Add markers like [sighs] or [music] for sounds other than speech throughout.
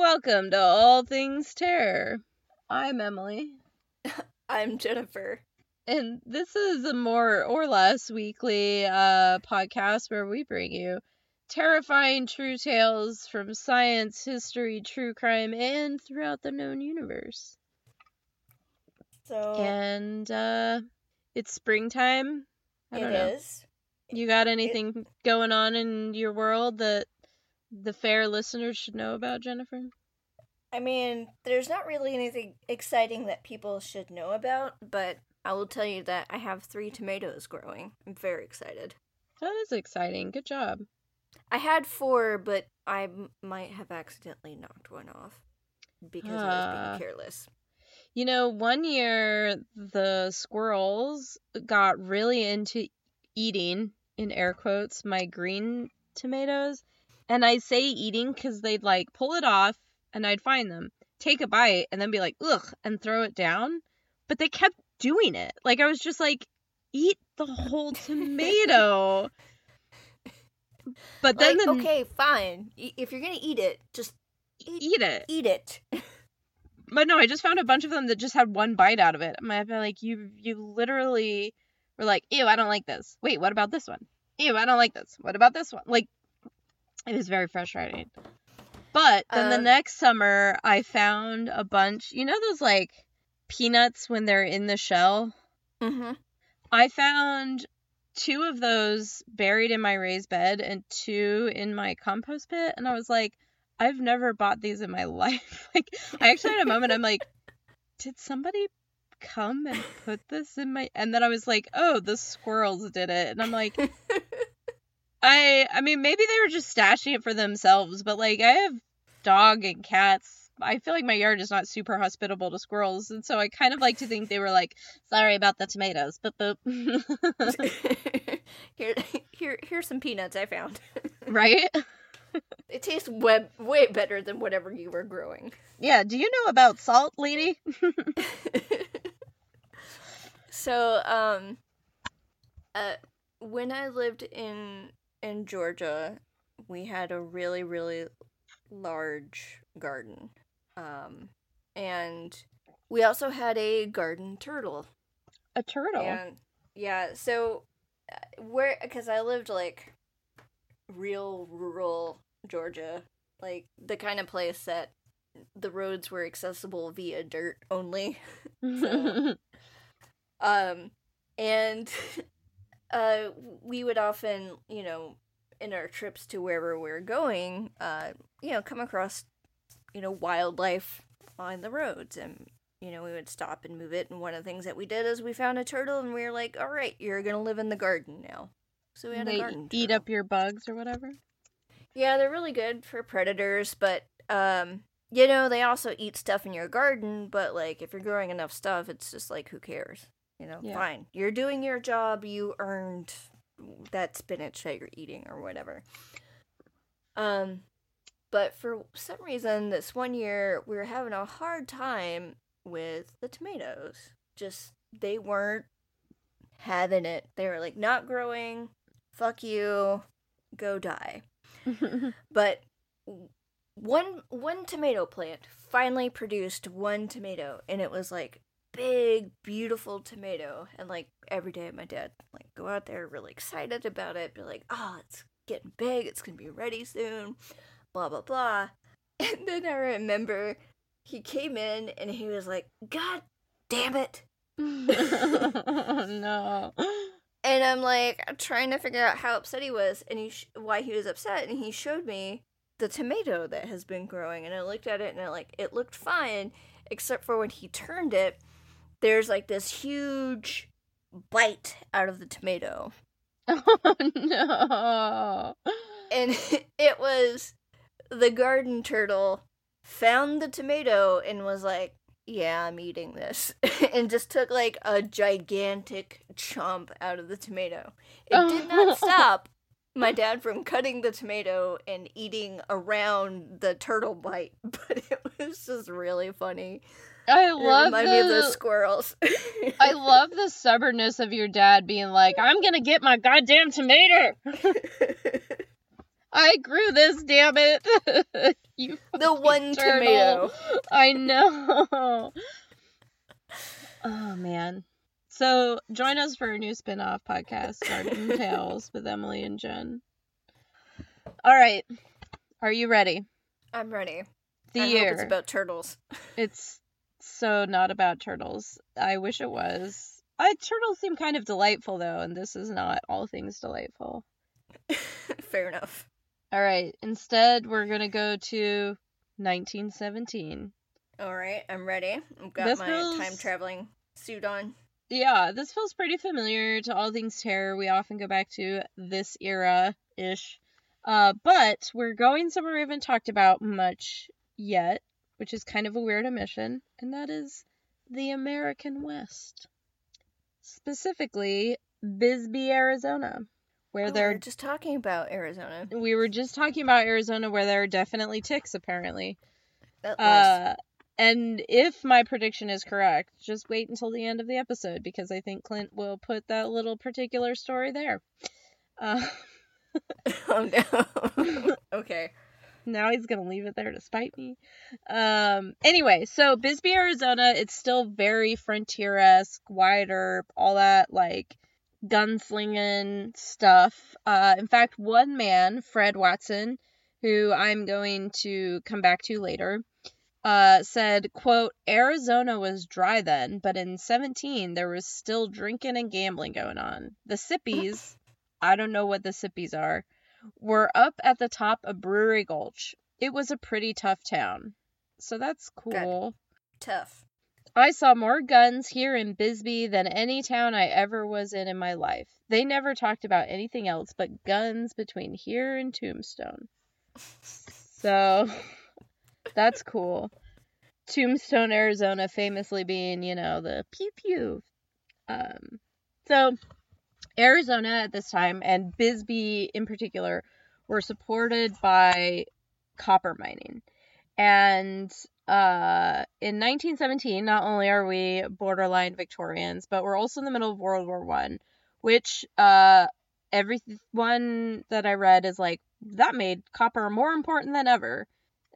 welcome to All Things Terror. I'm Emily, [laughs] I'm Jennifer. and this is a more or less weekly uh, podcast where we bring you terrifying true tales from science, history, true crime, and throughout the known universe. So And uh, it's springtime. I it is. You got anything going on in your world that the fair listeners should know about, Jennifer? I mean, there's not really anything exciting that people should know about, but I will tell you that I have three tomatoes growing. I'm very excited. That is exciting. Good job. I had four, but I m- might have accidentally knocked one off because I was Ah. being careless. You know, one year the squirrels got really into eating, in air quotes, my green tomatoes. And I say eating because they'd like pull it off and I'd find them, take a bite, and then be like, ugh, and throw it down. But they kept doing it. Like, I was just like, eat the whole tomato. [laughs] But then Like, the, okay, fine. Y- If you're gonna eat it, just eat, eat it. eat it. [laughs] But no, I just found a bunch of them that just had one bite out of it. I'm like, you you literally were like, ew, I don't like this. Wait, what about this one? Ew, I don't like this. What about this one? Like, it was very frustrating. But then the Um, next summer, I found a bunch. You know those like peanuts when they're in the shell? Mm-hmm. I found two of those buried in my raised bed and two in my compost pit, and I was like, I've never bought these in my [laughs] life. like, I actually had a moment. I'm like, did somebody come and put this in my? And then I was like, oh, the squirrels did it, and I'm like, [laughs] I, I mean, maybe they were just stashing it for themselves, but like, I have dog and cats. I feel like my yard is not super hospitable to squirrels, and so I kind of like to think they were like, sorry about the tomatoes, boop boop. [laughs] here, here, here's some peanuts I found. [laughs] right? It tastes way, way better than whatever you were growing. Yeah, do you know about salt, lady? [laughs] so, um, uh, when I lived in in Georgia, we had a really, really large garden, um, and we also had a garden turtle. A turtle. And yeah, so uh, where because I lived like real rural Georgia, like the kind of place that the roads were accessible via dirt only. [laughs] so- [laughs] Um and [laughs] uh we would often, you know, in our trips to wherever we were going, uh, you know, come across you know, wildlife on the roads and you know, we would stop and move it. And one of the things that we did is we found a turtle and we were like, all right, you're going to live in the garden now. So we had they a garden. eat turtle. up your bugs or whatever. Yeah, they're really good for predators, but, um, you know, they also eat stuff in your garden, but, like, if you're growing enough stuff, it's just like, who cares? You know, Yeah. fine. You're doing your job, you earned that spinach that you're eating or whatever. Um, but for some reason, this one year, we were having a hard time with the tomatoes. Just, they weren't having it. They were like, not growing, fuck you, go die. [laughs] But one one tomato plant finally produced one tomato, and it was like big, beautiful tomato. And like every day, my dad like go out there really excited about it, be like, "Oh, it's getting big. It's gonna be ready soon." Blah blah blah. [laughs] And then I remember he came in and he was like, "God damn it!" oh, [laughs] no. And I'm like trying to figure out how upset he was and he sh- why he was upset, and he showed me the tomato that has been growing, and I looked at it and I like it looked fine, except for when he turned it, there's like this huge bite out of the tomato, [laughs] Oh, no. and [laughs] it was the garden turtle found the tomato and was like, "Yeah, I'm eating this," [laughs] and just took like a gigantic chomp out of the tomato. It did not stop my dad from cutting the tomato and eating around the turtle bite, but it was just really funny. I [laughs] It love of the, those squirrels. I love the stubbornness of your dad being like, I'm gonna get my goddamn tomato. [laughs] I grew this, damn it. [laughs] you The one tomato. I know. Oh man. So join us for a new spin-off podcast, Garden Tales with Emily and Jen. All right. Are you ready? I'm ready. The I year. It's about turtles. It's so not about turtles. I wish it was. I turtles seem kind of delightful though, and this is not all things delightful. [laughs] Fair enough. All right. Instead, we're gonna go to 1917. All right, I'm ready. I've got This my feels- time traveling suit on. Yeah, this feels pretty familiar to all things terror. We often go back to this era ish. Uh, but we're going somewhere we haven't talked about much yet, which is kind of a weird omission, and that is the American West. Specifically, Bisbee, Arizona, where Oh, we were just talking about Arizona. we were just talking about Arizona where there are definitely ticks apparently. Uh, and if my prediction is correct, just wait until the end of the episode because I think Clint will put that little particular story there. Uh, [laughs] oh no. [laughs] okay. Now he's gonna leave it there to spite me. Um. Anyway, so Bisbee, Arizona, it's still very frontier esque, wider, all that like gunslinging stuff. Uh, in fact, one man, Fred Watson, who I'm going to come back to later, uh, said, quote, Arizona was dry then, but in 17 there was still drinking and gambling going on. The Sippies, I don't know what the Sippies are, were up at the top of Brewery Gulch. It was a pretty tough town. So that's cool. Tough. I saw more guns here in Bisbee than any town I ever was in in my life. They never talked about anything else but guns between here and Tombstone. [laughs] So [laughs] that's cool. Tombstone, Arizona, famously being, you know, the pew pew. Um, so Arizona at this time and Bisbee in particular were supported by copper mining. And uh, in 1917, not only are we borderline Victorians, but we're also in the middle of World War One, which uh, everyone that I read is like that made copper more important than ever.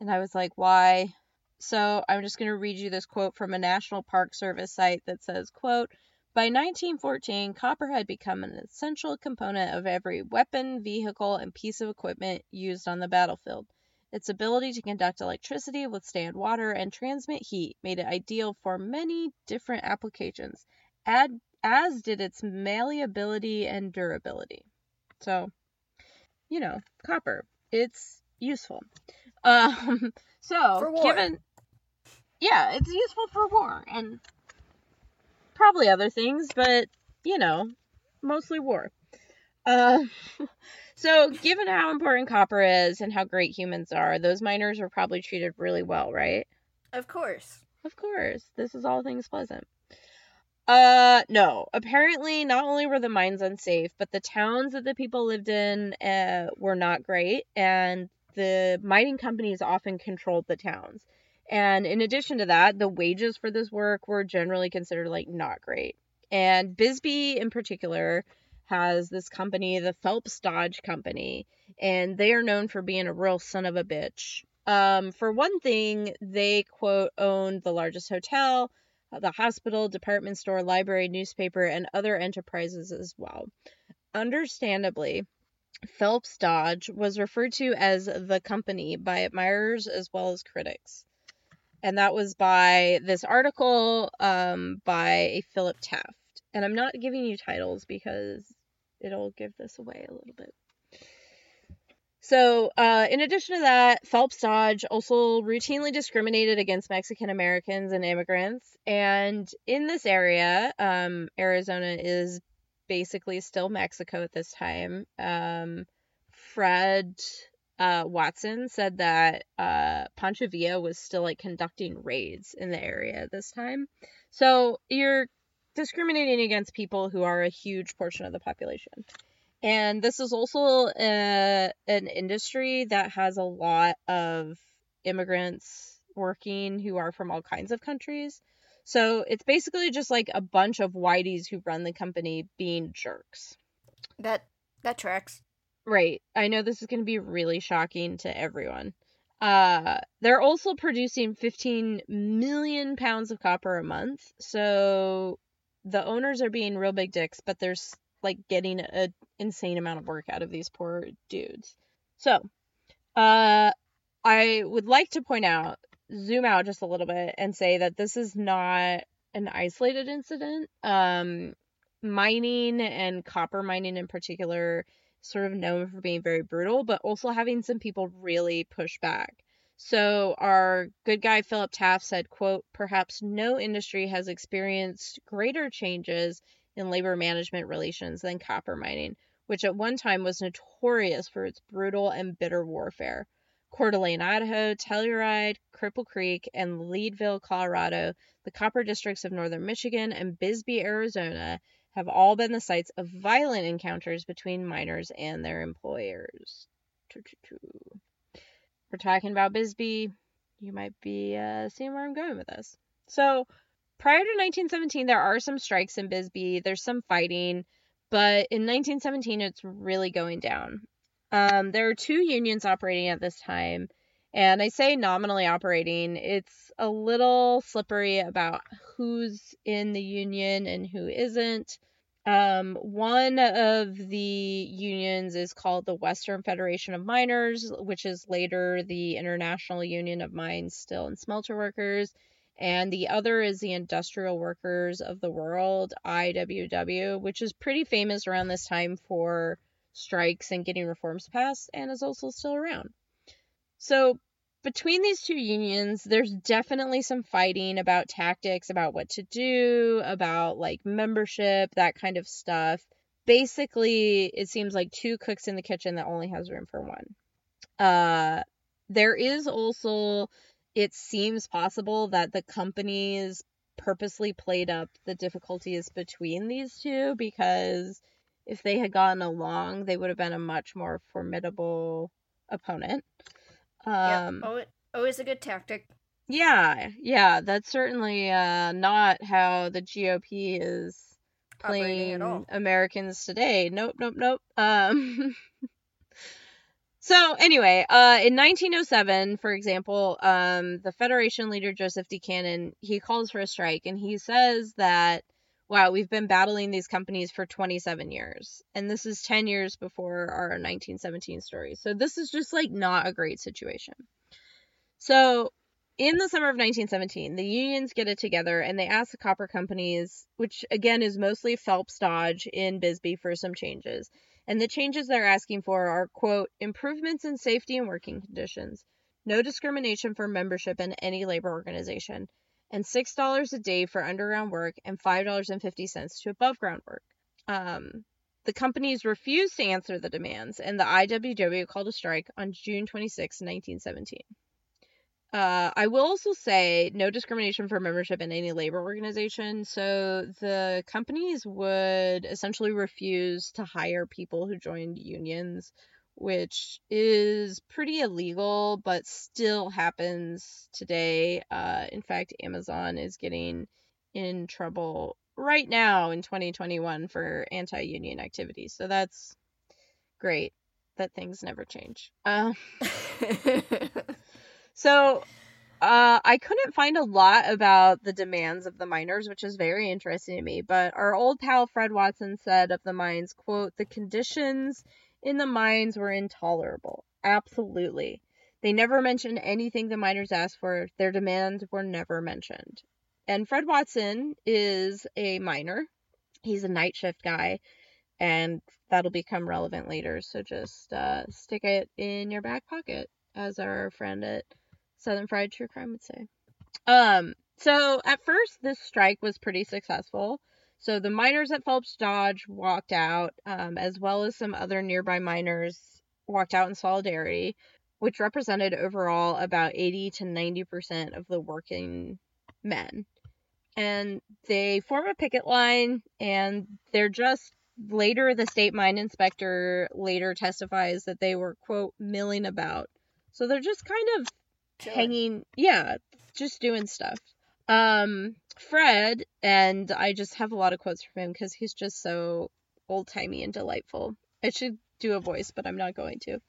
And I was like, why? So I'm just going to read you this quote from a National Park Service site that says, quote, by 1914, copper had become an essential component of every weapon, vehicle, and piece of equipment used on the battlefield. Its ability to conduct electricity, withstand water, and transmit heat made it ideal for many different applications, ad- as did its malleability and durability. So, you know, copper, it's useful. Um, [laughs] so, For war. given, yeah, it's useful for war and probably other things, but you know, mostly war. Uh, [laughs] so, given how important copper is and how great humans are, those miners were probably treated really well, right? Of course. Of course, this is all things pleasant. Uh, no. Apparently, not only were the mines unsafe, but the towns that the people lived in uh, were not great, and the mining companies often controlled the towns. And in addition to that, the wages for this work were generally considered like not great. And Bisbee, in particular, has this company, the Phelps Dodge Company, and they are known for being a real son of a bitch. Um, for one thing, they quote owned the largest hotel, the hospital, department store, library, newspaper, and other enterprises as well. Understandably, Phelps Dodge was referred to as the company by admirers as well as critics. And that was by this article um, by Philip Taft. And I'm not giving you titles because it'll give this away a little bit. So, uh, in addition to that, Phelps Dodge also routinely discriminated against Mexican Americans and immigrants. And in this area, um, Arizona is basically still Mexico at this time. Um, Fred uh, Watson said that uh, Pancho Villa was still like conducting raids in the area this time. So you're discriminating against people who are a huge portion of the population. And this is also uh, an industry that has a lot of immigrants working who are from all kinds of countries. So it's basically just like a bunch of whiteys who run the company being jerks. That that tracks. Right. I know this is going to be really shocking to everyone. Uh, they're also producing 15 million pounds of copper a month. So the owners are being real big dicks, but there's like getting an insane amount of work out of these poor dudes. So, uh, I would like to point out, zoom out just a little bit and say that this is not an isolated incident. Um, mining and copper mining in particular sort of known for being very brutal, but also having some people really push back. So our good guy Philip Taft said, quote, perhaps no industry has experienced greater changes in labor management relations than copper mining, which at one time was notorious for its brutal and bitter warfare. Coeur d'Alene, Idaho, Telluride, Cripple Creek, and Leadville, Colorado, the copper districts of northern Michigan, and Bisbee, Arizona, have all been the sites of violent encounters between miners and their employers. We're talking about Bisbee. You might be uh, seeing where I'm going with this. So, prior to 1917, there are some strikes in Bisbee. There's some fighting, but in 1917, it's really going down. Um, there are two unions operating at this time, and I say nominally operating. It's a little slippery about who's in the union and who isn't. Um, one of the unions is called the Western Federation of Miners, which is later the International Union of Mine, Steel, and Smelter Workers. And the other is the Industrial Workers of the World, IWW, which is pretty famous around this time for strikes and getting reforms passed and is also still around. So between these two unions, there's definitely some fighting about tactics, about what to do, about like membership, that kind of stuff. Basically, it seems like two cooks in the kitchen that only has room for one. Uh, there is also, it seems possible that the companies purposely played up the difficulties between these two because if they had gotten along, they would have been a much more formidable opponent. Um, yeah, always a good tactic. Yeah, yeah, that's certainly uh, not how the GOP is playing Americans today. Nope, nope, nope. Um, [laughs] so anyway, uh, in 1907, for example, um, the Federation leader Joseph D. Cannon he calls for a strike, and he says that wow, we've been battling these companies for 27 years. And this is 10 years before our 1917 story. So this is just like not a great situation. So in the summer of 1917, the unions get it together and they ask the copper companies, which again is mostly Phelps Dodge in Bisbee, for some changes. And the changes they're asking for are, quote, improvements in safety and working conditions, no discrimination for membership in any labor organization, and $6 a day for underground work and $5.50 to above ground work. Um, the companies refused to answer the demands, and the IWW called a strike on June 26, 1917. Uh, I will also say no discrimination for membership in any labor organization. So the companies would essentially refuse to hire people who joined unions which is pretty illegal, but still happens today. Uh, in fact, Amazon is getting in trouble right now in 2021 for anti union activities. So that's great that things never change. Uh, [laughs] so uh, I couldn't find a lot about the demands of the miners, which is very interesting to me. But our old pal Fred Watson said of the mines, quote, the conditions in the mines were intolerable. Absolutely. They never mentioned anything the miners asked for. Their demands were never mentioned. And Fred Watson is a miner. He's a night shift guy, and that'll become relevant later. So just uh, stick it in your back pocket, as our friend at Southern Fried True Crime would say. Um, so at first, this strike was pretty successful. So the miners at Phelps Dodge walked out, um, as well as some other nearby miners walked out in solidarity, which represented overall about 80 to 90% of the working men. And they form a picket line, and they're just later, the state mine inspector later testifies that they were, quote, milling about. So they're just kind of hanging, yeah, just doing stuff. Um, Fred, and I just have a lot of quotes from him because he's just so old timey and delightful. I should do a voice, but I'm not going to.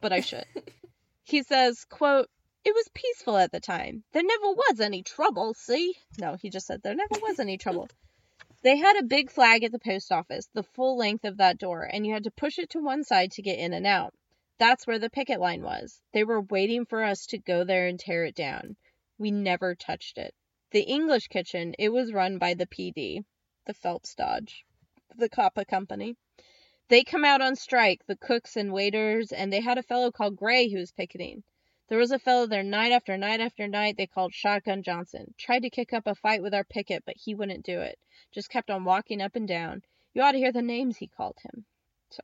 But I should. [laughs] he says, quote, it was peaceful at the time. There never was any trouble, see? No, he just said there never was any trouble. They had a big flag at the post office, the full length of that door, and you had to push it to one side to get in and out. That's where the picket line was. They were waiting for us to go there and tear it down. We never touched it. The English kitchen, it was run by the PD, the Phelps Dodge, the Coppa Company. They come out on strike, the cooks and waiters, and they had a fellow called Gray who was picketing. There was a fellow there night after night after night they called Shotgun Johnson. Tried to kick up a fight with our picket, but he wouldn't do it. Just kept on walking up and down. You ought to hear the names he called him. So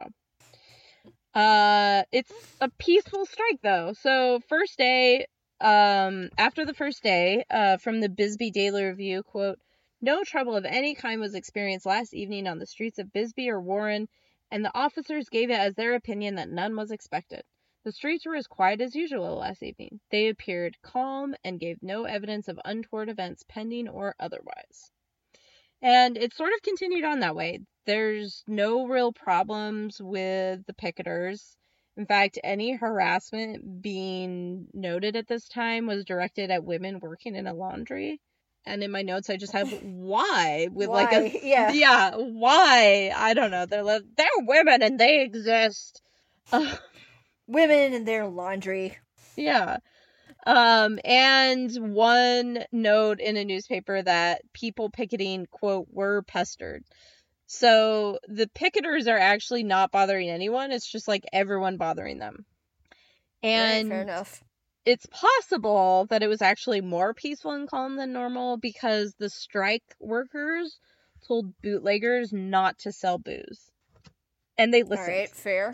uh it's a peaceful strike though. So first day, um after the first day, uh from the Bisbee Daily Review, quote, no trouble of any kind was experienced last evening on the streets of Bisbee or Warren, and the officers gave it as their opinion that none was expected. The streets were as quiet as usual last evening. They appeared calm and gave no evidence of untoward events pending or otherwise. And it sort of continued on that way. There's no real problems with the picketers. In fact, any harassment being noted at this time was directed at women working in a laundry. And in my notes, I just have [laughs] why with Why? like a Yeah. [laughs] yeah why I don't know. They're like, they're women and they exist. Uh, [laughs] Women and their laundry. yeah. Um, and one note in a newspaper that people picketing, quote, were pestered. So the picketers are actually not bothering anyone. It's just like everyone bothering them. And fair enough. it's possible that it was actually more peaceful and calm than normal because the strike workers told bootleggers not to sell booze. And they listened. Alright, fair.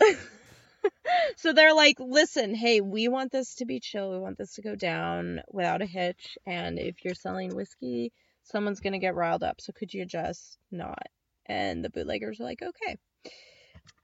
[laughs] so they're like, listen, hey, we want this to be chill. We want this to go down without a hitch. And if you're selling whiskey, someone's going to get riled up. So could you just not? And the bootleggers were like, okay.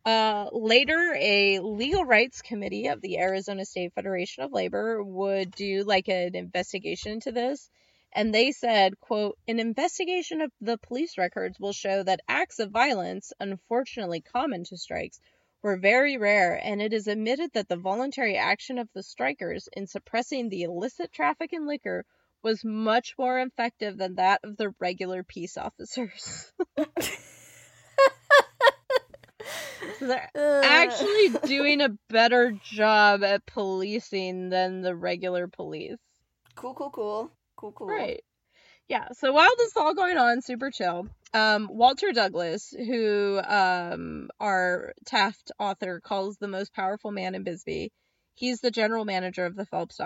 Uh, later, a legal rights committee of the Arizona State Federation of Labor would do like an investigation into this. And they said, quote, an investigation of the police records will show that acts of violence, unfortunately common to strikes, were very rare, and it is admitted that the voluntary action of the strikers in suppressing the illicit traffic in liquor was much more effective than that of the regular peace officers. [laughs] [laughs] they're Uh, actually doing a better job at policing than the regular police. cool, cool, cool, cool, cool. Right. Yeah. So while this is all going on, super chill. Um, Walter Douglas, who um, our Taft author calls the most powerful man in Bisbee, he's the general manager of the Phelps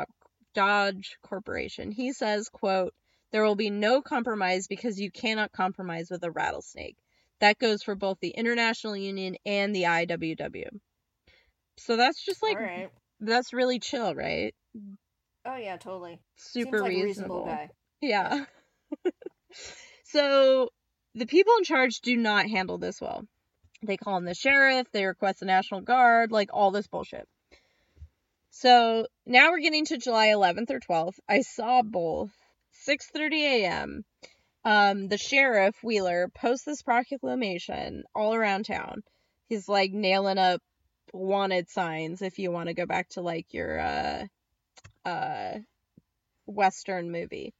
Dodge Corporation. He says, "quote There will be no compromise because you cannot compromise with a rattlesnake. That goes for both the International Union and the IWW." So that's just like right. that's really chill, right? Oh yeah, totally. Super like reasonable. reasonable guy. Yeah. [laughs] so the people in charge do not handle this well. They call in the sheriff, they request the National Guard, like all this bullshit. So now we're getting to July 11th or 12th. I saw both. 6:30 a.m. Um, the sheriff Wheeler posts this proclamation all around town. He's like nailing up wanted signs if you want to go back to like your uh uh western movie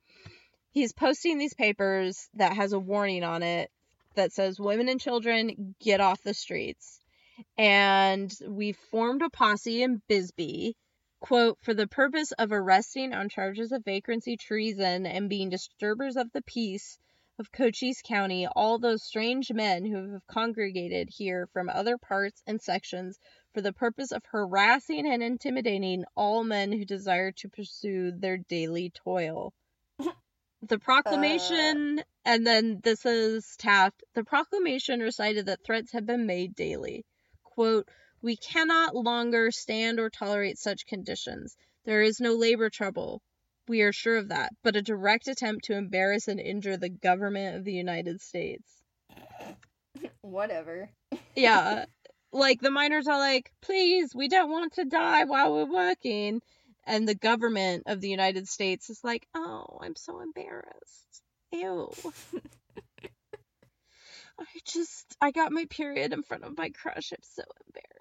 he's posting these papers that has a warning on it that says women and children get off the streets and we formed a posse in bisbee quote for the purpose of arresting on charges of vagrancy treason and being disturbers of the peace of cochise county all those strange men who have congregated here from other parts and sections for the purpose of harassing and intimidating all men who desire to pursue their daily toil the proclamation, uh. and then this is Taft. The proclamation recited that threats have been made daily. Quote, We cannot longer stand or tolerate such conditions. There is no labor trouble. We are sure of that, but a direct attempt to embarrass and injure the government of the United States. [laughs] Whatever. [laughs] Yeah. like the miners are like, please, we don't want to die while we're working. And the government of the United States is like, oh, I'm so embarrassed. Ew. [laughs] I just, I got my period in front of my crush. I'm so embarrassed.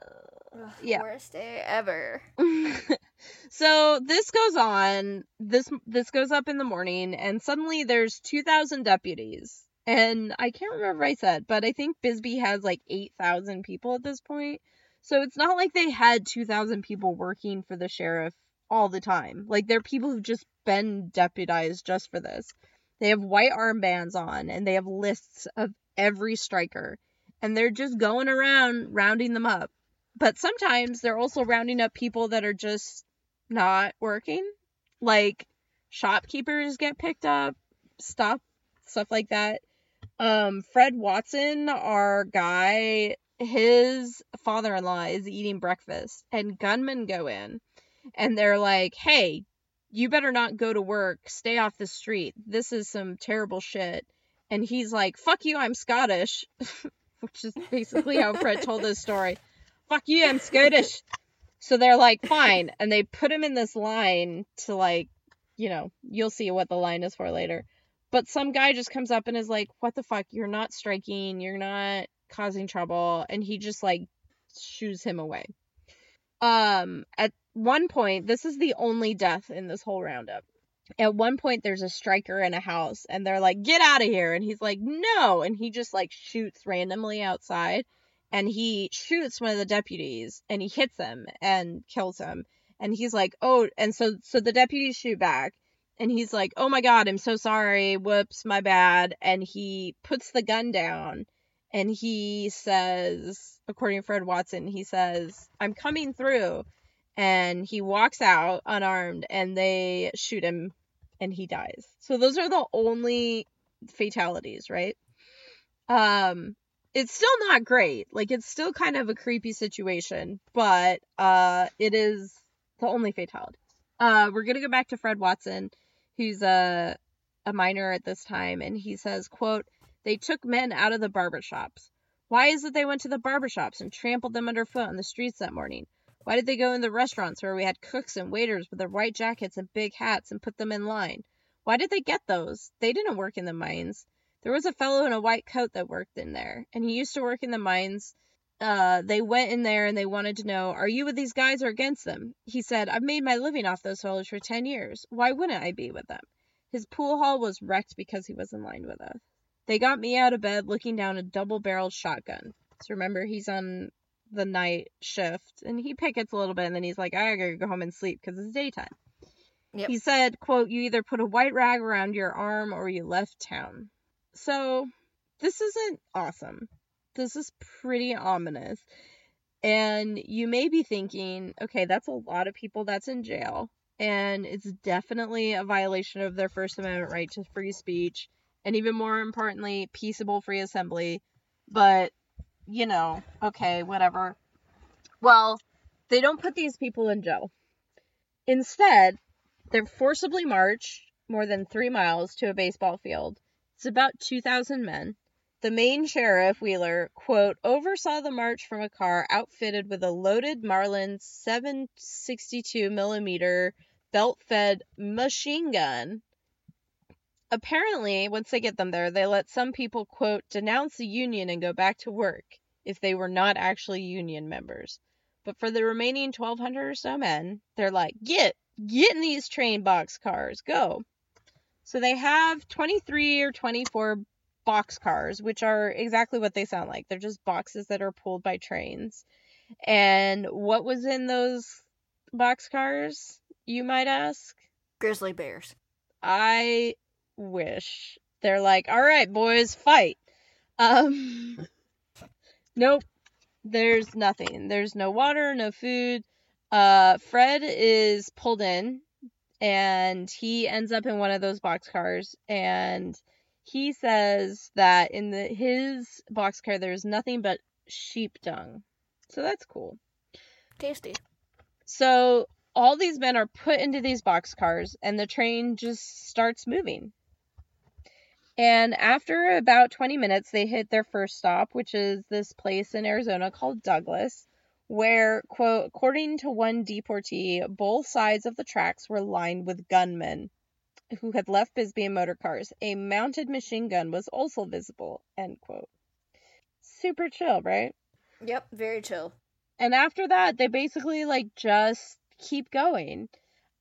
Uh, Yeah. Worst day ever. [laughs] so this goes on. This this goes up in the morning, and suddenly there's two thousand deputies. And I can't remember what I said, but I think Bisbee has like eight thousand people at this point. So it's not like they had two thousand people working for the sheriff all the time. Like they're people who've just been deputized just for this. They have white armbands on, and they have lists of every striker, and they're just going around rounding them up but sometimes they're also rounding up people that are just not working. Like shopkeepers get picked up stuff stuff like that. Um fred watson our guy his father-in-law is eating breakfast and gunmen go in and they're like hey you better not go to work. Stay off the street. This is some terrible shit. And he's like fuck you i'm scottish. [laughs] Which is basically how fred told this story fuck you, I'm Scottish. So they're like, fine. And they put him in this line to like, you know, you'll see what the line is for later. But some guy just comes up and is like, what the fuck? You're not striking. You're not causing trouble. And he just like shoos him away. Um, at one point, this is the only death in this whole roundup. At one point, there's a striker in a house and they're like, get out of here. And he's like, no. And he just like shoots randomly outside and he shoots one of the deputies and he hits him and kills him. And he's like oh and so so the deputies shoot back and he's like oh my god i'm so sorry. Whoops my bad. And he puts the gun down and he says according to fred watson he says i'm coming through. And he walks out unarmed and they shoot him and he dies. So those are the only fatalities right? Um it's still not great. Like it's still kind of a creepy situation, but uh it is the only fatality. Uh we're to go back to Fred Watson, who's a a miner at this time and he says, quote, "They took men out of the barber shops. Why is it they went to the barber shops and trampled them underfoot on the streets that morning? Why did they go in the restaurants where we had cooks and waiters with their white jackets and big hats and put them in line? Why did they get those? They didn't work in the mines. There was a fellow in a white coat that worked in there, and he used to work in the mines. Uh, they went in there and they wanted to know, are you with these guys or against them? He said, I've made my living off those fellows for 10 years. Why wouldn't I be with them? His pool hall was wrecked because he was in line with us. They got me out of bed looking down a double barreled shotgun. So remember, he's on the night shift and he pickets a little bit and then he's like, I gotta go home and sleep because it's daytime. Yep. He said, quote, you either put a white rag around your arm or you left town. So this isn't awesome. This is pretty ominous. And you may be thinking, okay, that's a lot of people that's in jail. And it's definitely a violation of their First Amendment right to free speech. And even more importantly, peaceable free assembly. But, you know, okay, whatever. Well, they don't put these people in jail. Instead, they're forcibly marched more than three miles to a baseball field. It's about 2,000 men. The main sheriff, Wheeler, quote, oversaw the march from a car outfitted with a loaded Marlin 762 millimeter belt-fed machine gun. Apparently, once they get them there, they let some people, quote, denounce the union and go back to work if they were not actually union members. But for the remaining 1,200 or so men, they're like, get, get in these train box cars, go. So they have 23 or 24 box cars, which are exactly what they sound like. They're just boxes that are pulled by trains. And what was in those box cars, you might ask? Grizzly bears. I wish. They're like, all right, boys, fight. Um, [laughs] nope. There's nothing. There's no water, no food. Uh, Fred is pulled in and he ends up in one of those boxcars and he says that in the his boxcar there's nothing but sheep dung. So that's cool. Tasty. So all these men are put into these boxcars and the train just starts moving. And after about 20 minutes, they hit their first stop, which is this place in Arizona called Douglas, where, quote, according to one deportee, both sides of the tracks were lined with gunmen who had left Bisbee in motor cars. A mounted machine gun was also visible, end quote. Super chill, right? Yep, very chill. and after that, they basically like just keep going.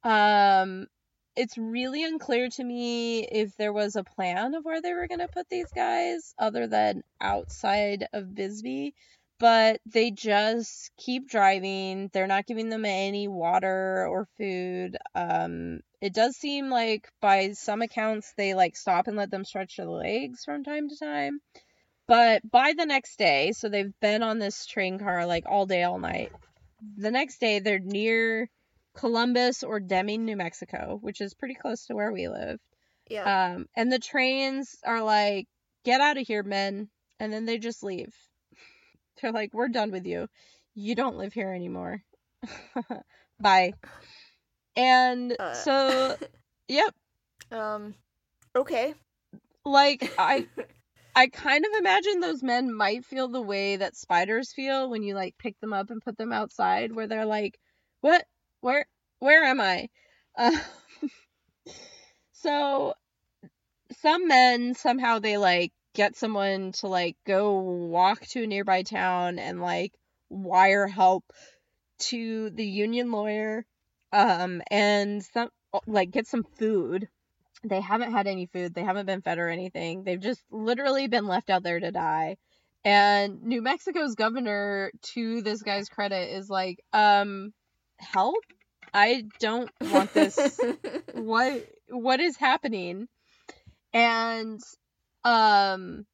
Um, it's really unclear to me if there was a plan of where they were going to put these guys other than outside of Bisbee, but they just keep driving. They're not giving them any water or food. Um, it does seem like by some accounts they like stop and let them stretch their legs from time to time. But by the next day, so they've been on this train car like all day, all night. The next day, they're near Columbus or Deming, New Mexico, which is pretty close to where we live. Yeah. Um, and the trains are like, get out of here, men. And then they just leave. They're like, we're done with you. You don't live here anymore. [laughs] Bye. And Uh. so, [laughs] yep. um. Okay. Like, I. [laughs] I kind of imagine those men might feel the way that spiders feel when you like pick them up and put them outside, where they're like, "What? Where? Where am I?" Uh, so some men somehow they like get someone to like go walk to a nearby town and like wire help to the union lawyer, um, and some like get some food they haven't had any food. They haven't been fed or anything. They've just literally been left out there to die. And New Mexico's governor, to this guy's credit, is like, um, help? I don't want this. [laughs] what what is happening? And um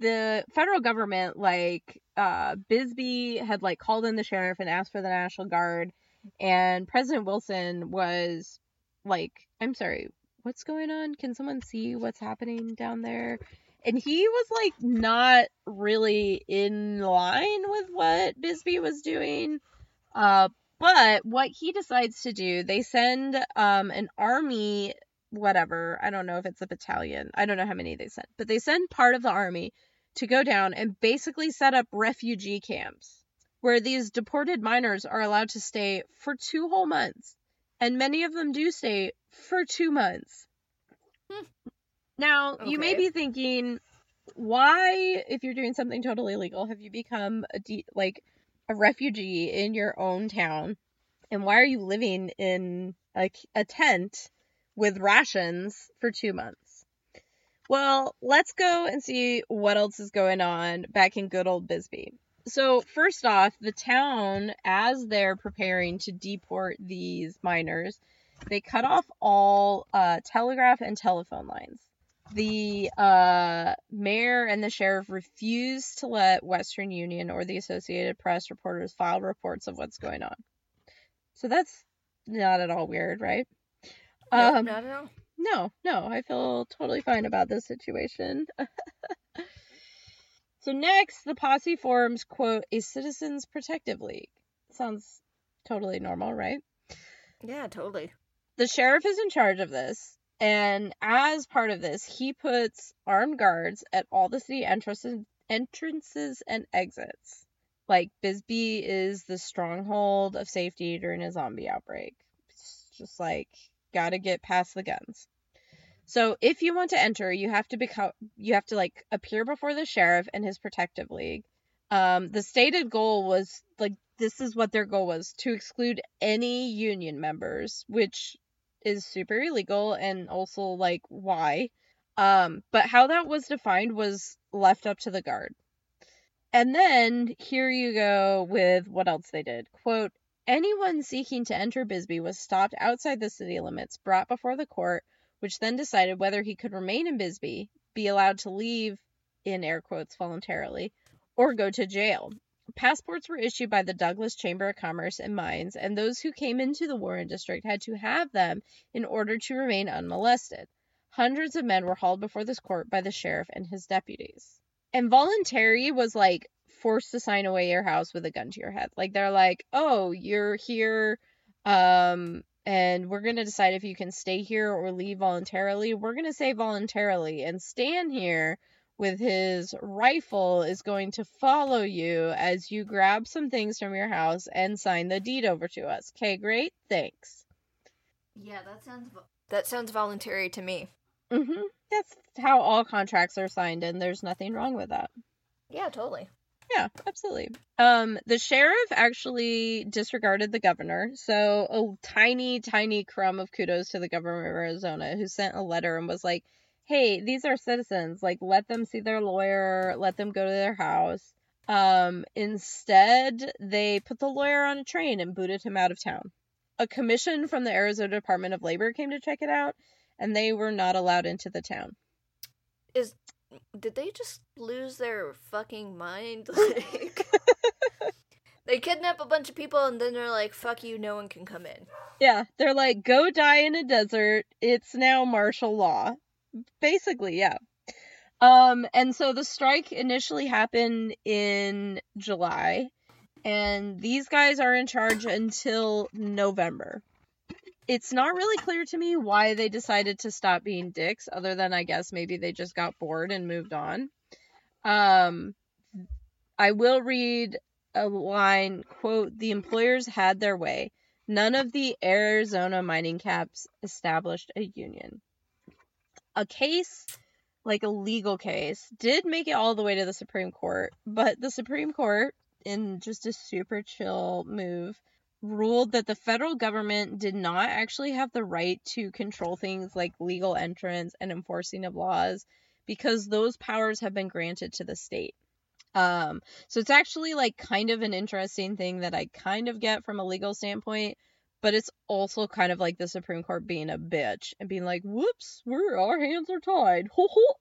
the federal government, like, uh Bisbee had like called in the sheriff and asked for the National Guard and President Wilson was like, I'm sorry, what's going on? Can someone see what's happening down there? And he was like not really in line with what Bisbee was doing. Uh, but what he decides to do, they send um an army, whatever. I don't know if it's a battalion. I don't know how many they sent, but they send part of the army to go down and basically set up refugee camps where these deported miners are allowed to stay for two whole months. And many of them do stay for two months. Hmm. Now, you may be thinking, why, if you're doing something totally illegal, have you become a de- like a refugee in your own town? And why are you living in a, a tent with rations for two months? Well, let's go and see what else is going on back in good old Bisbee. So, first off, the town, as they're preparing to deport these miners, they cut off all uh, telegraph and telephone lines. The uh, mayor and the sheriff refused to let Western Union or the Associated Press reporters file reports of what's going on. So that's not at all weird, right? Nope, Um, not at all. no, no, I feel totally fine about this situation. [laughs] so next, the posse forms, quote, a citizens protective league. Sounds totally normal, right? Yeah, totally. The sheriff is in charge of this, and as part of this, he puts armed guards at all the city entrances, entrances and exits. Like Bisbee is the stronghold of safety during a zombie outbreak. It's just like gotta get past the guns. So if you want to enter, you have to become you have to like appear before the sheriff and his protective league. Um, the stated goal was like this is what their goal was to exclude any union members, which is super illegal and also like why. Um, but how that was defined was left up to the guard. And then here you go with what else they did. Quote, anyone seeking to enter Bisbee was stopped outside the city limits, brought before the court, which then decided whether he could remain in Bisbee, be allowed to leave, in air quotes, voluntarily, or go to jail. Passports were issued by the Douglas Chamber of Commerce and Mines, and those who came into the Warren District had to have them in order to remain unmolested. Hundreds of men were hauled before this court by the sheriff and his deputies. And voluntary was like forced to sign away your house with a gun to your head. Like they're like, "Oh, you're here um and we're going to decide if you can stay here or leave voluntarily. We're going to say voluntarily and Stan here with his rifle is going to follow you as you grab some things from your house and sign the deed over to us. Okay, great. Thanks. Yeah, that sounds vo- that sounds voluntary to me. Mhm. That's how all contracts are signed and there's nothing wrong with that. Yeah, totally. Yeah, absolutely. Um, the sheriff actually disregarded the governor, so a tiny, tiny crumb of kudos to the governor of Arizona, who sent a letter and was like, "Hey, these are citizens. Like, let them see their lawyer. Let them go to their house." Um, instead, they put the lawyer on a train and booted him out of town. A commission from the Arizona Department of Labor came to check it out, and they were not allowed into the town. Is did they just lose their fucking mind? [laughs] Like, [laughs] they kidnap a bunch of people and then they're like, "Fuck you, no one can come in." Yeah, they're like, go die in a desert. It's now martial law. Basically, yeah. Um, and so the strike initially happened in July, and these guys are in charge until November. It's not really clear to me why they decided to stop being dicks, other than I guess maybe they just got bored and moved on. Um, I will read a line quote, the employers had their way. None of the Arizona mining caps established a union. A case, like a legal case, did make it all the way to the Supreme Court, but the Supreme Court, in just a super chill move, ruled that the federal government did not actually have the right to control things like legal entrance and enforcing of laws because those powers have been granted to the state. Um, so it's actually like kind of an interesting thing that I kind of get from a legal standpoint, but it's also kind of like the Supreme Court being a bitch and being like, "Whoops, we're our hands are tied." Ho ho.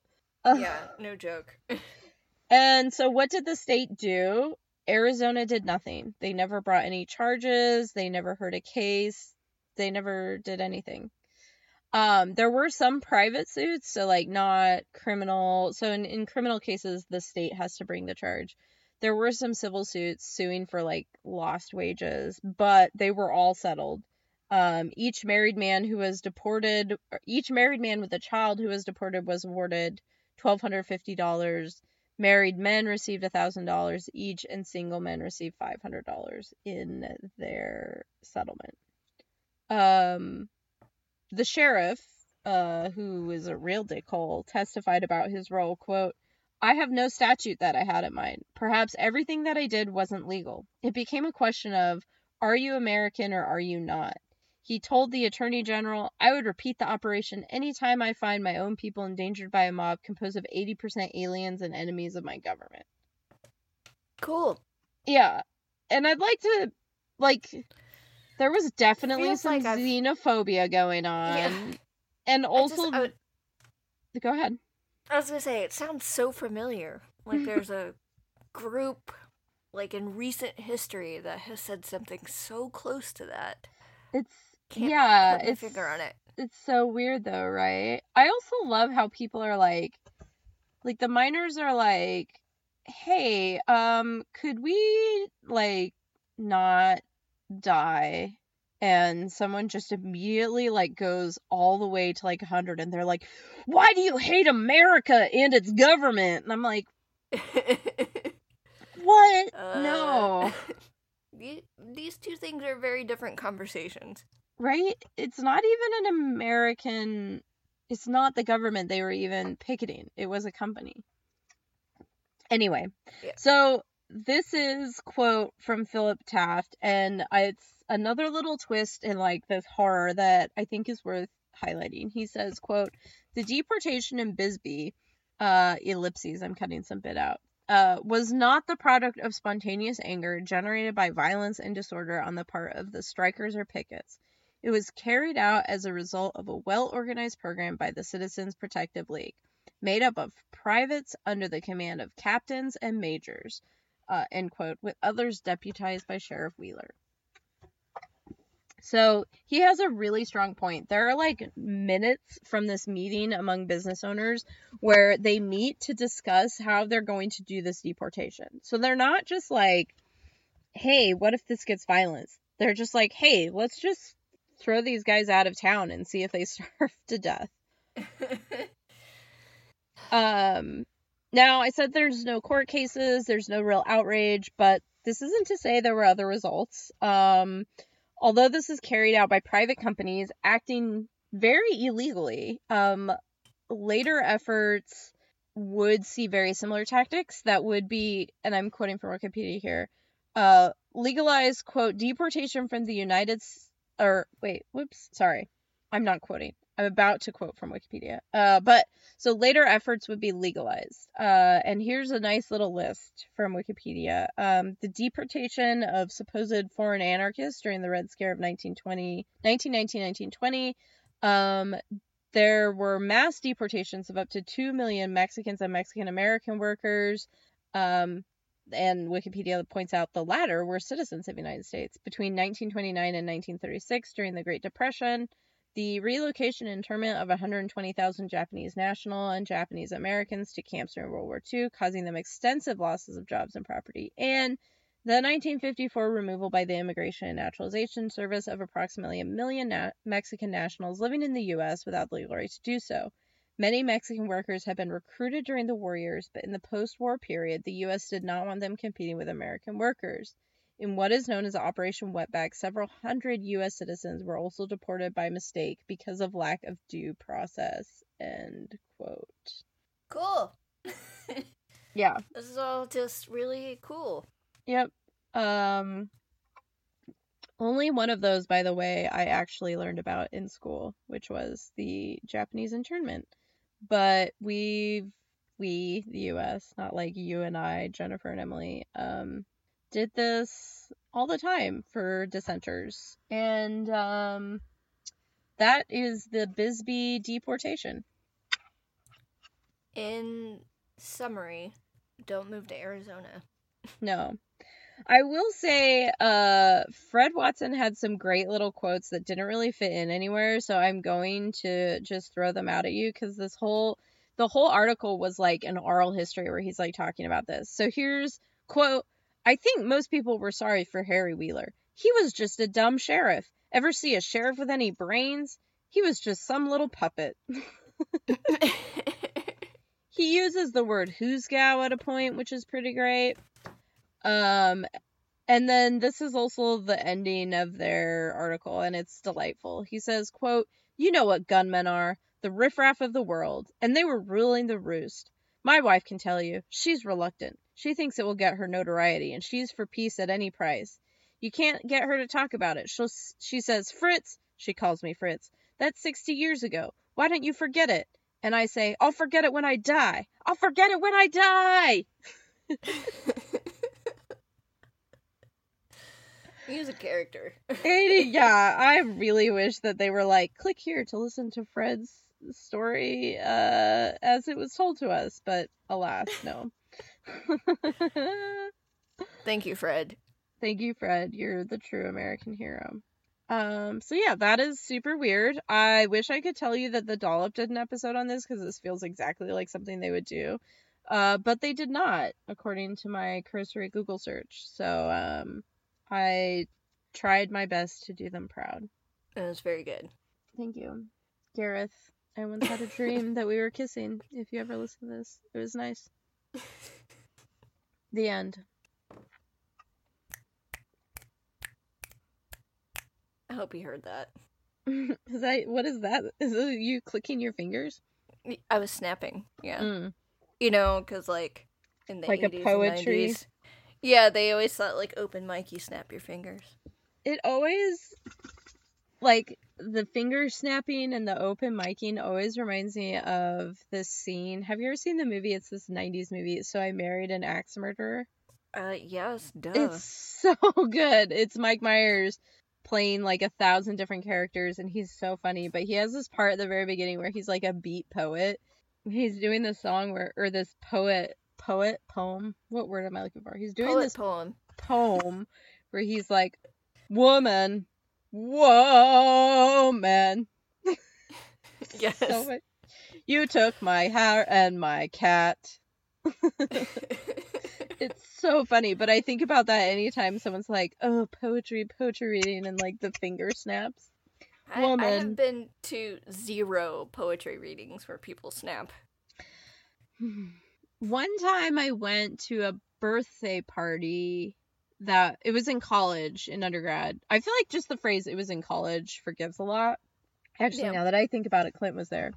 Uh, Yeah, no joke. [laughs] and so what did the state do? Arizona did nothing. They never brought any charges, they never heard a case, they never did anything. Um, there were some private suits, so like not criminal. So in, in criminal cases, the state has to bring the charge. There were some civil suits suing for like lost wages, but they were all settled. Um, each married man who was deported, each married man with a child who was deported was awarded twelve hundred fifty dollars. Married men received thousand dollars each, and single men received five hundred dollars in their settlement. Um, the sheriff, uh, who is a real dickhole, testified about his role. Quote, I have no statute that I had in mind. Perhaps everything that I did wasn't legal. It became a question of, are you American or are you not? He told the Attorney General, I would repeat the operation anytime I find my own people endangered by a mob composed of 80% aliens and enemies of my government. Cool. Yeah. And I'd like to, like, there was definitely some like I've- xenophobia going on. Yeah. And I also, just- I, would- go ahead. I was gonna say it sounds so familiar. Like [laughs] there's a group, like in recent history, that has said something so close to that. It's, Can't yeah, put my it's, finger on it. it's so weird though, right? I also love how people are like, like the miners are like, hey, um, could we like not die? And someone just immediately like goes all the way to like 100 and they're like, why do you hate America and its government? And I'm like, [laughs] what? no. Uh, [laughs] the- These two things are very different conversations. Right? It's not even an American. It's not the government they were even picketing. It was a company. Anyway, Yeah. so this is quote from Philip Taft, and it's another little twist in like this horror that I think is worth highlighting. He says, "quote The deportation in Bisbee, uh, ellipses. I'm cutting some bit out." Uh, was not the product of spontaneous anger generated by violence and disorder on the part of the strikers or pickets. It was carried out as a result of a well organized program by the Citizens Protective League, made up of privates under the command of captains and majors, uh, end quote, with others deputized by Sheriff Wheeler. So he has a really strong point. There are like minutes from this meeting among business owners where they meet to discuss how they're going to do this deportation. So they're not just like, hey, what if this gets violence? They're just like, hey, let's just throw these guys out of town and see if they [laughs] starve to death. [laughs] Um, now I said there's no court cases, there's no real outrage, but this isn't to say there were other results. Um, although this is carried out by private companies acting very illegally, um, later efforts would see very similar tactics that would be, and I'm quoting from Wikipedia here, uh, legalize quote deportation from the United S- or wait, whoops, sorry, I'm not quoting. I'm about to quote from Wikipedia. Uh, but so later efforts would be legalized. Uh, and here's a nice little list from Wikipedia. Um, the deportation of supposed foreign anarchists during the Red Scare of 1920, 1919, 1920. Um, there were mass deportations of up to 2 million Mexicans and Mexican American workers. Um, and Wikipedia points out the latter were citizens of the United States between 1929 and 1936 during the Great Depression. The relocation and internment of 120,000 Japanese national and Japanese Americans to camps during World War II, causing them extensive losses of jobs and property, and the 1954 removal by the Immigration and Naturalization Service of approximately a million na- Mexican nationals living in the U.S. without the legal right to do so. Many Mexican workers had been recruited during the war years, but in the post war period, the U.S. did not want them competing with American workers. In what is known as Operation Wetback, several hundred U.S. citizens were also deported by mistake because of lack of due process. End quote. Cool. [laughs] Yeah. This is all just really cool. Yep. Um. Only one of those, by the way, I actually learned about in school, which was the Japanese internment. But we, we, the U.S., not like you and I, Jennifer and Emily, um, did this all the time for dissenters, and um, that is the Bisbee deportation. In summary, don't move to Arizona. No. I will say, uh, Fred Watson had some great little quotes that didn't really fit in anywhere, so I'm going to just throw them out at you because this whole the whole article was like an oral history where he's like talking about this. So here's quote I think most people were sorry for Harry Wheeler. He was just a dumb sheriff. Ever see a sheriff with any brains? He was just some little puppet. [laughs] he uses the word hoosgow at a point, which is pretty great. Um, and then this is also the ending of their article, and it's delightful. He says, quote, You know what gunmen are, the riffraff of the world, and they were ruling the roost. My wife can tell you, she's reluctant. She thinks it will get her notoriety, and she's for peace at any price. You can't get her to talk about it. She'll, she says, Fritz, she calls me Fritz, that's 60 years ago. Why don't you forget it? And I say, I'll forget it when I die. I'll forget it when I die. [laughs] [laughs] He's a character. [laughs] yeah, I really wish that they were like, click here to listen to Fred's story uh, as it was told to us, but alas, no. [laughs] Thank you, Fred. Thank you, Fred. You're the true American hero. Um, so yeah, that is super weird. I wish I could tell you that the Dollop did an episode on this because this feels exactly like something they would do. Uh, but they did not, according to my cursory Google search. So, um, I tried my best to do them proud. It was very good. Thank you. Gareth, I once had a dream that we were kissing. If you ever listen to this, it was nice. the end. I hope you heard that. [laughs] is that what is that? Is it you clicking your fingers? I was snapping. Yeah. Mm. You know, because like in the Like a 80s poetry? and 90s, yeah, they always thought like open mic, you snap your fingers. It always like the finger snapping and the open miking always reminds me of this scene. Have you ever seen the movie? It's this 90s movie. So I married an axe murderer. Uh, yes, duh. It's [laughs] so good. It's Mike Myers playing like a thousand different characters and he's so funny. But he has this part at the very beginning where he's like a beat poet. He's doing this song where or this poet poet poem. What word am I looking for? He's doing Poet this poem. poem where he's like, Woman, woman. [laughs] [laughs] Yes. So much- you took my hair and my cat. [laughs] It's so funny, but I think about that anytime someone's like, "Oh, poetry, poetry reading," and like the finger snaps. I, I woman. have been to zero poetry readings where people snap. [sighs] One time I went to a birthday party that it was in college in undergrad. I feel like just the phrase "it was in college" forgives a lot. Actually, Yeah. now that I think about it, Clint was there,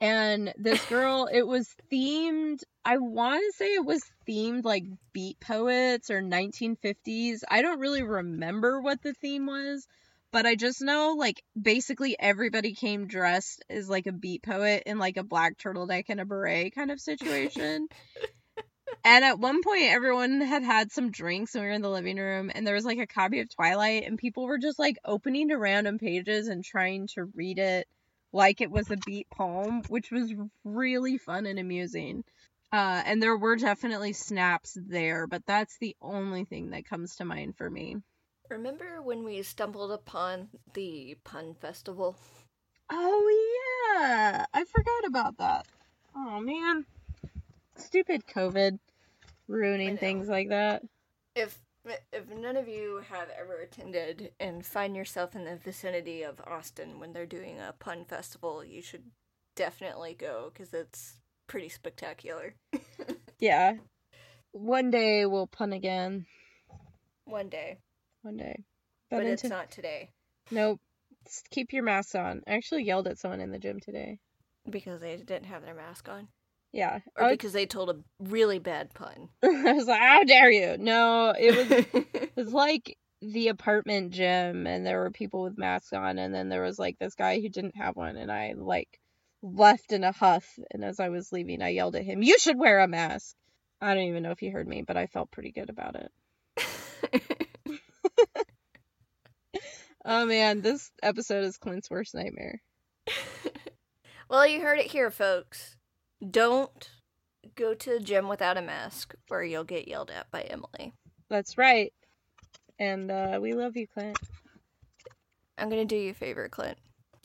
And this [laughs] girl, it was themed, I want to say it was themed like beat poets or 1950s. I don't really remember what the theme was, but I just know like basically everybody came dressed as like a beat poet in like a black turtleneck and a beret kind of situation. [laughs] and at one point, everyone had had some drinks and we were in the living room, and there was like a copy of Twilight, and people were just like opening to random pages and trying to read it like it was a beat poem, which was really fun and amusing. Uh, and there were definitely snaps there, but that's the only thing that comes to mind for me. Remember when we stumbled upon the pun festival? Oh yeah, I forgot about that. Oh man, stupid COVID ruining things like that. If if none of you have ever attended and find yourself in the vicinity of Austin when they're doing a pun festival, you should definitely go because it's pretty spectacular. [laughs] yeah, one day we'll pun again. One day. One day. But, but it's not today. Nope. Just keep your mask on. I actually yelled at someone in the gym today. Because they didn't have their mask on? Yeah. Or because they told a really bad pun. [laughs] I was like, how dare you? No, it was [laughs] it was like the apartment gym and there were people with masks on and then there was like this guy who didn't have one and I like left in a huff and as I was leaving I yelled at him, You should wear a mask. I don't even know if he heard me, but I felt pretty good about it. [laughs] oh man, this episode is Clint's worst nightmare. [laughs] well, you heard it here, folks. Don't go to the gym without a mask, or you'll get yelled at by Emily. That's right. And uh, we love you, Clint. I'm gonna do you a favor, Clint.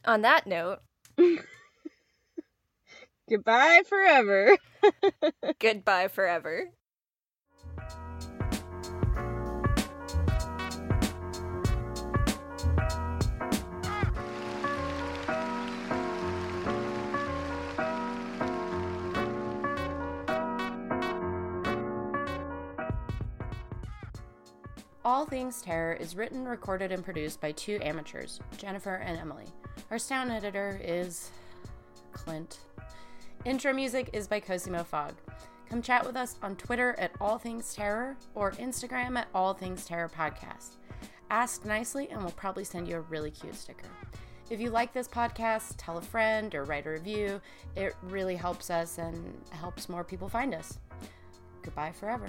On that note, [laughs] goodbye forever. [laughs] goodbye forever. All Things Terror is written, recorded, and produced by two amateurs, Jennifer and Emily. Our sound editor is Clint. Intro music is by Cosimo Fogg. Come chat with us on Twitter at All Things Terror or Instagram at All Things Terror Podcast. Ask nicely, and we'll probably send you a really cute sticker. If you like this podcast, tell a friend or write a review. It really helps us and helps more people find us. Goodbye forever.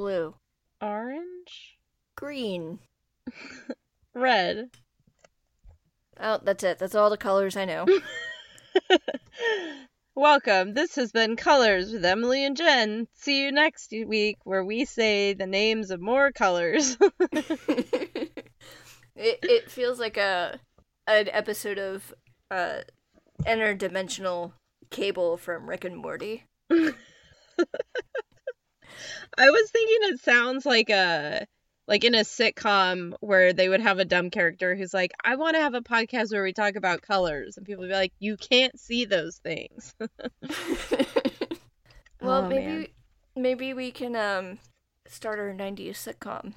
Blue. Orange. Green. [laughs] Red. Oh, that's it. That's all the colors I know. [laughs] Welcome. This has been Colors with Emily and Jen. See you next week where we say the names of more colors. [laughs] it it feels like a an episode of uh interdimensional cable from Rick and Morty. I was thinking it sounds like a like in a sitcom where they would have a dumb character who's like, I want to have a podcast where we talk about colors, and people would be like, you can't see those things. [laughs] [laughs] well, oh, maybe man. maybe we can um start our '90s sitcom.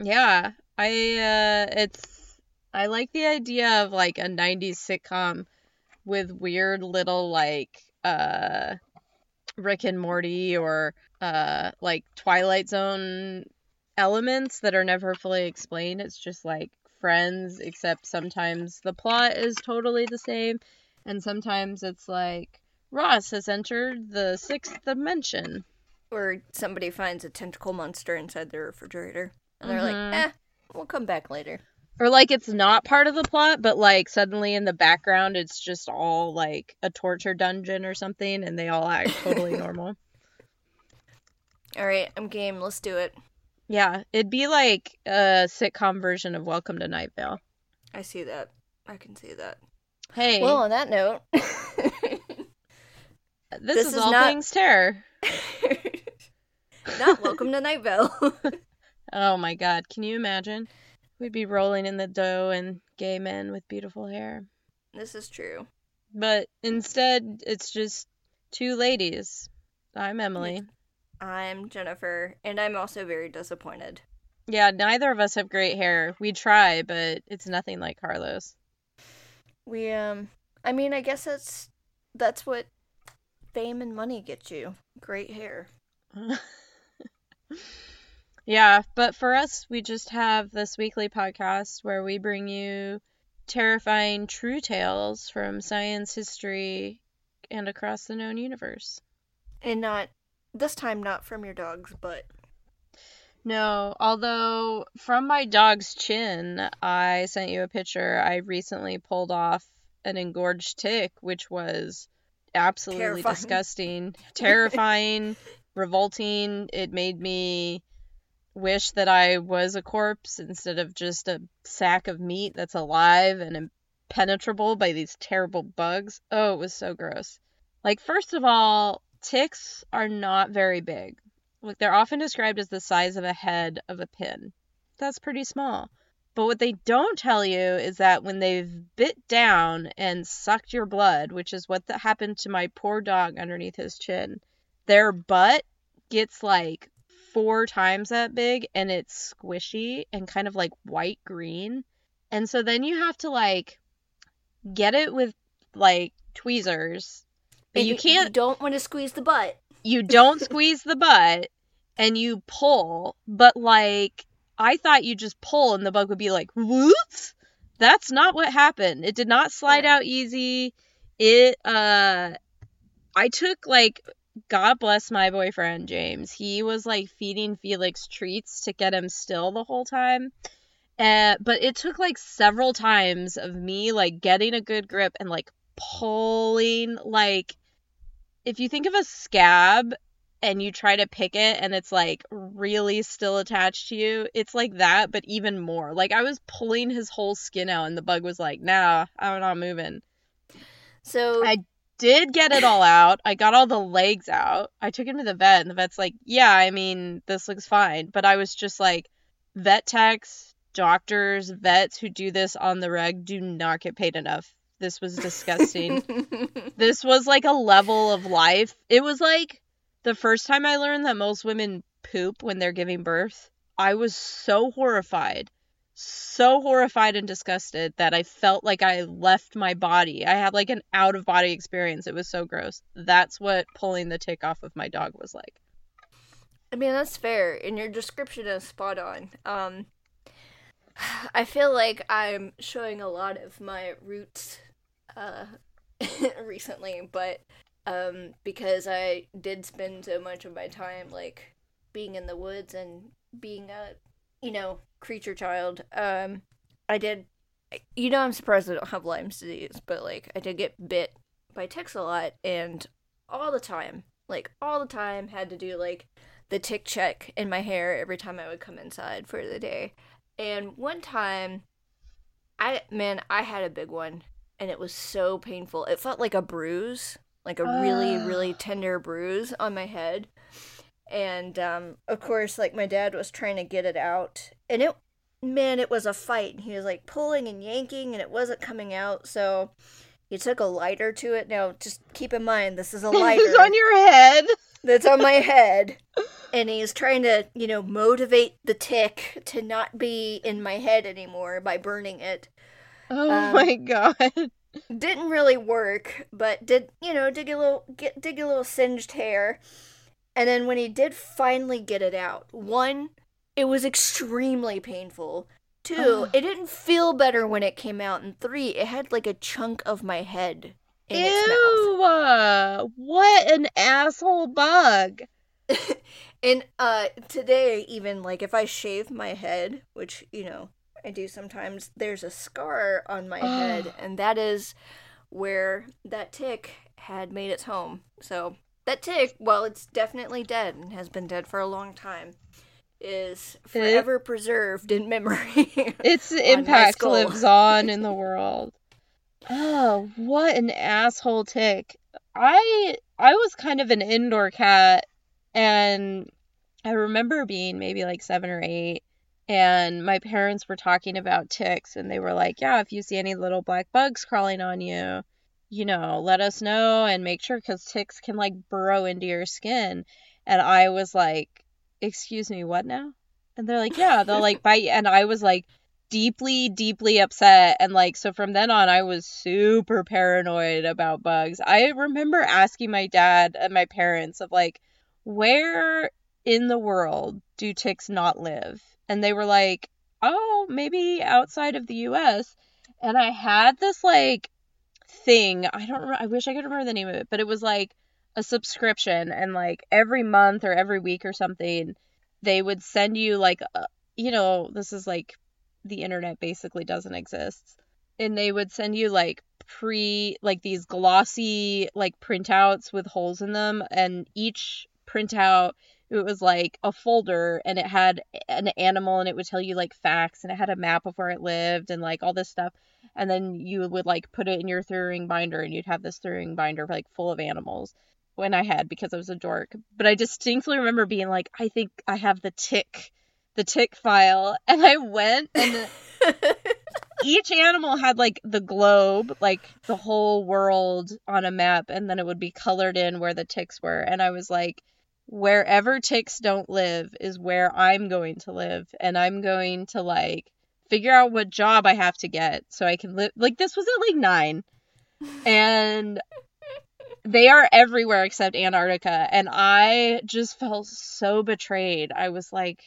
Yeah, I uh, it's I like the idea of like a '90s sitcom with weird little like uh Rick and Morty or uh like Twilight Zone elements that are never fully explained. It's just like friends, except sometimes the plot is totally the same, and sometimes it's like Ross has entered the sixth dimension. Or somebody finds a tentacle monster inside their refrigerator, and they're mm-hmm. like, eh, we'll come back later. Or like it's not part of the plot, but like suddenly in the background it's just all like a torture dungeon or something, and they all act totally [laughs] normal. All right, I'm game. Let's do it. Yeah, it'd be like a sitcom version of Welcome to Night Vale. I see that. I can see that. Hey, Well, on that note, [laughs] this, this is, is all not- things terror. [laughs] not welcome to Night Vale. Oh my god, can you imagine? We'd be rolling in the dough and gay men with beautiful hair. this is true. But instead, it's just two ladies. I'm Emily. I'm Jennifer, and I'm also very disappointed. Yeah, neither of us have great hair. We try, but it's nothing like Carlos. We um I mean, I guess that's that's what fame and money get you. Great hair. [laughs] yeah, but for us, we just have this weekly podcast where we bring you terrifying true tales from science, history, and across the known universe. And not this time not from your dogs, but No, although from my dog's chin, I sent you a picture. I recently pulled off an engorged tick, which was absolutely Terrifying. disgusting, terrifying, revolting. It made me wish that I was a corpse instead of just a sack of meat that's alive and impenetrable by these terrible bugs. Oh, it was so gross. Like, first of all, ticks are not very big. Like they're often described as the size of a head of a pin. That's pretty small. But what they don't tell you is that when they've bit down and sucked your blood, which is what happened to my poor dog underneath his chin, their butt gets like four times that big and it's squishy and kind of like white green. And so then you have to like get it with like tweezers. But and you can't don't want to squeeze the butt. you don't [laughs] squeeze the butt and you pull, but like I thought you just pull and the bug would be like whoops. That's not what happened. It did not slide out easy. It uh I took like God bless my boyfriend James. He was like feeding Felix treats to get him still the whole time. Uh, but it took like several times of me like getting a good grip and like pulling like if you think of a scab and you try to pick it and it's like really still attached to you, it's like that, but even more. Like I was pulling his whole skin out and the bug was like, nah, I'm not moving. So I did get it all out. I got all the legs out. I took him to the vet and the vet's like, yeah, I mean, this looks fine. But I was just like, vet techs, doctors, vets who do this on the reg do not get paid enough. This was disgusting. [laughs] this was like a level of life. It was like the first time I learned that most women poop when they're giving birth. I was so horrified, so horrified and disgusted that I felt like I left my body. I had like an out of body experience. It was so gross. That's what pulling the tick off of my dog was like. I mean, that's fair, and your description is spot on. Um, [sighs] I feel like I'm showing a lot of my roots uh, [laughs] recently, but um, because I did spend so much of my time like being in the woods and being a you know creature child, um, I did. You know, I'm surprised I don't have Lyme's disease, but like I did get bit by ticks a lot, and all the time, like all the time, had to do like the tick check in my hair every time I would come inside for the day. And one time, I man, I had a big one, and it was so painful. It felt like a bruise, like a really, really [sighs] tender bruise on my head. And um, of course, like my dad was trying to get it out, and it, man, it was a fight. And he was like pulling and yanking, and it wasn't coming out. So he took a lighter to it. Now, just keep in mind, this is a [laughs] lighter It's on your head. that's on my head [laughs] and he's trying to you know motivate the tick to not be in my head anymore by burning it Oh Um, my god. didn't really work but did you know dig a little get dig a little singed hair and then when he did finally get it out one it was extremely painful two it didn't feel better when it came out and three it had like a chunk of my head in its mouth Ew! What an asshole bug. [laughs] And uh today even like if I shave my head, which, you know, I do sometimes, there's a scar on my head and that is where that tick had made its home. So that tick, while it's definitely dead and has been dead for a long time, is forever it, preserved in memory. [laughs] its [laughs] impact lives on in the [laughs] world. Oh, what an asshole tick. I I was kind of an indoor cat and I remember being maybe like 7 or 8 and my parents were talking about ticks and they were like, "Yeah, if you see any little black bugs crawling on you, you know, let us know and make sure cuz ticks can like burrow into your skin." And I was like, "Excuse me, what now?" And they're like, "Yeah, they'll like bite." And I was like deeply deeply upset and like so from then on I was super paranoid about bugs. I remember asking my dad and my parents of like where in the world do ticks not live? And they were like, "Oh, maybe outside of the US." And I had this like thing, I don't remember, I wish I could remember the name of it, but it was like a subscription and like every month or every week or something they would send you like you know, this is like the internet basically doesn't exist. And they would send you like pre like these glossy like printouts with holes in them and each printout it was like a folder and it had an animal and it would tell you like facts and it had a map of where it lived and like all this stuff and then you would like put it in your three ring binder and you'd have this three ring binder like full of animals when I had because I was a dork. But I distinctly remember being like, I think I have the tick, the tick file, [laughs] and I went and [laughs] each animal had like the globe, like the whole world on a map, and then it would be colored in where the ticks were, and I was like. Wherever ticks don't live is where I'm going to live, and I'm going to like figure out what job I have to get so I can live. Like, this was at like nine. And they are everywhere except Antarctica. And I just felt so betrayed. I was like,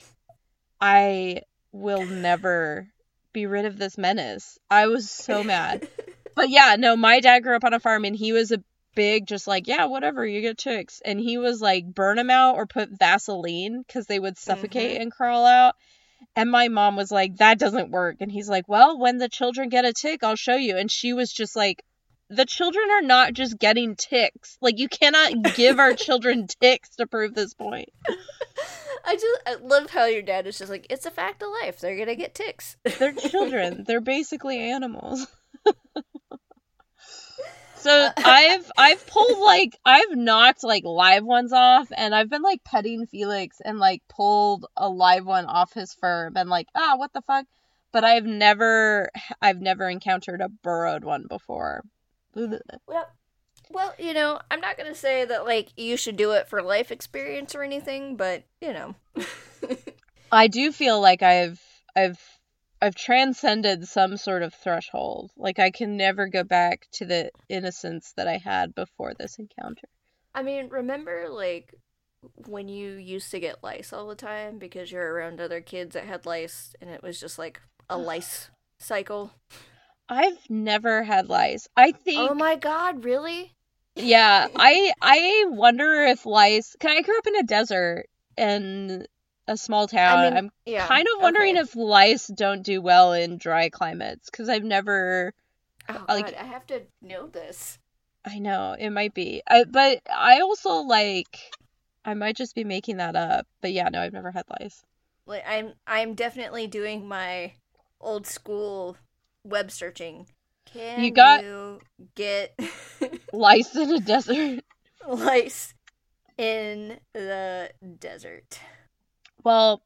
I will never be rid of this menace. I was so mad. But yeah, no, my dad grew up on a farm and he was a big, just like, yeah, whatever, you get chicks. And he was like, burn them out or put Vaseline because they would suffocate mm-hmm. and crawl out. And my mom was like, that doesn't work. And he's like, well, when the children get a tick, I'll show you. And she was just like, the children are not just getting ticks. Like, you cannot give our [laughs] children ticks to prove this point. I just I love how your dad is just like, it's a fact of life. They're going to get ticks. They're children, [laughs] they're basically animals. [laughs] So I've I've pulled like I've knocked like live ones off and I've been like petting Felix and like pulled a live one off his fur been like ah what the fuck but I've never I've never encountered a burrowed one before. Well, well, you know, I'm not gonna say that like you should do it for life experience or anything, but you know. [laughs] I do feel like I've I've I've transcended some sort of threshold. Like I can never go back to the innocence that I had before this encounter. I mean, remember like when you used to get lice all the time because you're around other kids that had lice and it was just like a [sighs] lice cycle? I've never had lice. I oh think Oh my god, really? Yeah, I I wonder if lice. Cause I grew up in a desert and a small town. I am yeah, kind of wondering okay. if lice don't do well in dry climates because I've never. Oh like, God, I have to know this. I know it might be, I, but I also like. I might just be making that up, but yeah, no, I've never had lice. Like I'm, I'm definitely doing my old school web searching. Can you, got you get [laughs] lice in a desert? Lice in the desert. Well,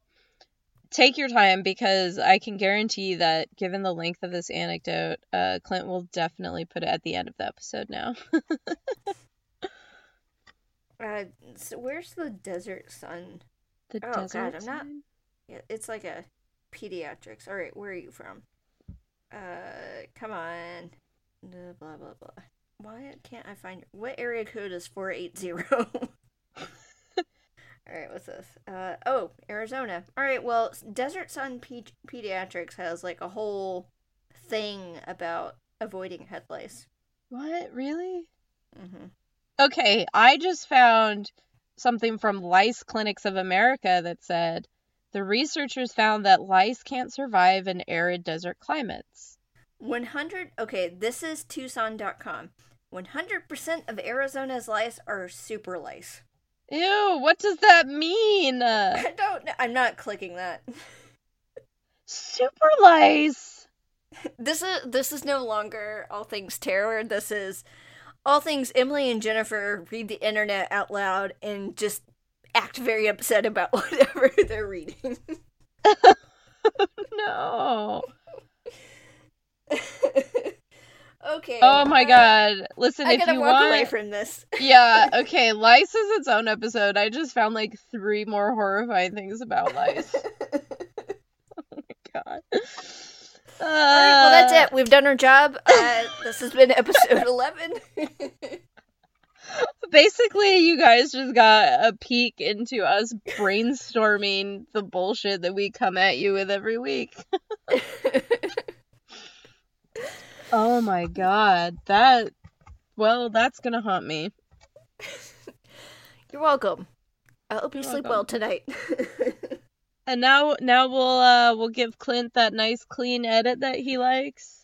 take your time because I can guarantee that given the length of this anecdote, uh, Clint will definitely put it at the end of the episode now. [laughs] uh, so where's the desert sun? The oh desert god, I'm not. Yeah, it's like a pediatrics. All right, where are you from? Uh, come on. Blah blah blah. Why can't I find what area code is four eight zero? [laughs] All right, what's this? Uh, oh, Arizona. All right, well, Desert Sun Pe- Pediatrics has like a whole thing about avoiding head lice. What? Really? Mm-hmm. Okay, I just found something from Lice Clinics of America that said the researchers found that lice can't survive in arid desert climates. 100. Okay, this is Tucson.com. 100% of Arizona's lice are super lice. Ew, what does that mean? I don't. know. I'm not clicking that. Super lice. This is this is no longer all things terror. This is all things Emily and Jennifer read the internet out loud and just act very upset about [laughs] whatever they're reading. [laughs] no. [laughs] okay. Oh my uh, god. Listen, if you want. I if gotta you walk want away from this. [laughs] Yeah, okay, lice is its own episode. I just found like three more horrifying things about lice. [laughs] Oh my god. All right, well that's Uh, it. We've done our job. Uh, this has been episode eleven. [laughs] Basically, you guys just got a peek into us brainstorming the bullshit that we come at you with every week. Oh my god. That well, that's gonna haunt me. You're welcome. I hope you You're sleep welcome. well tonight. [laughs] And now now we'll uh we'll give Clint that nice clean edit that he likes.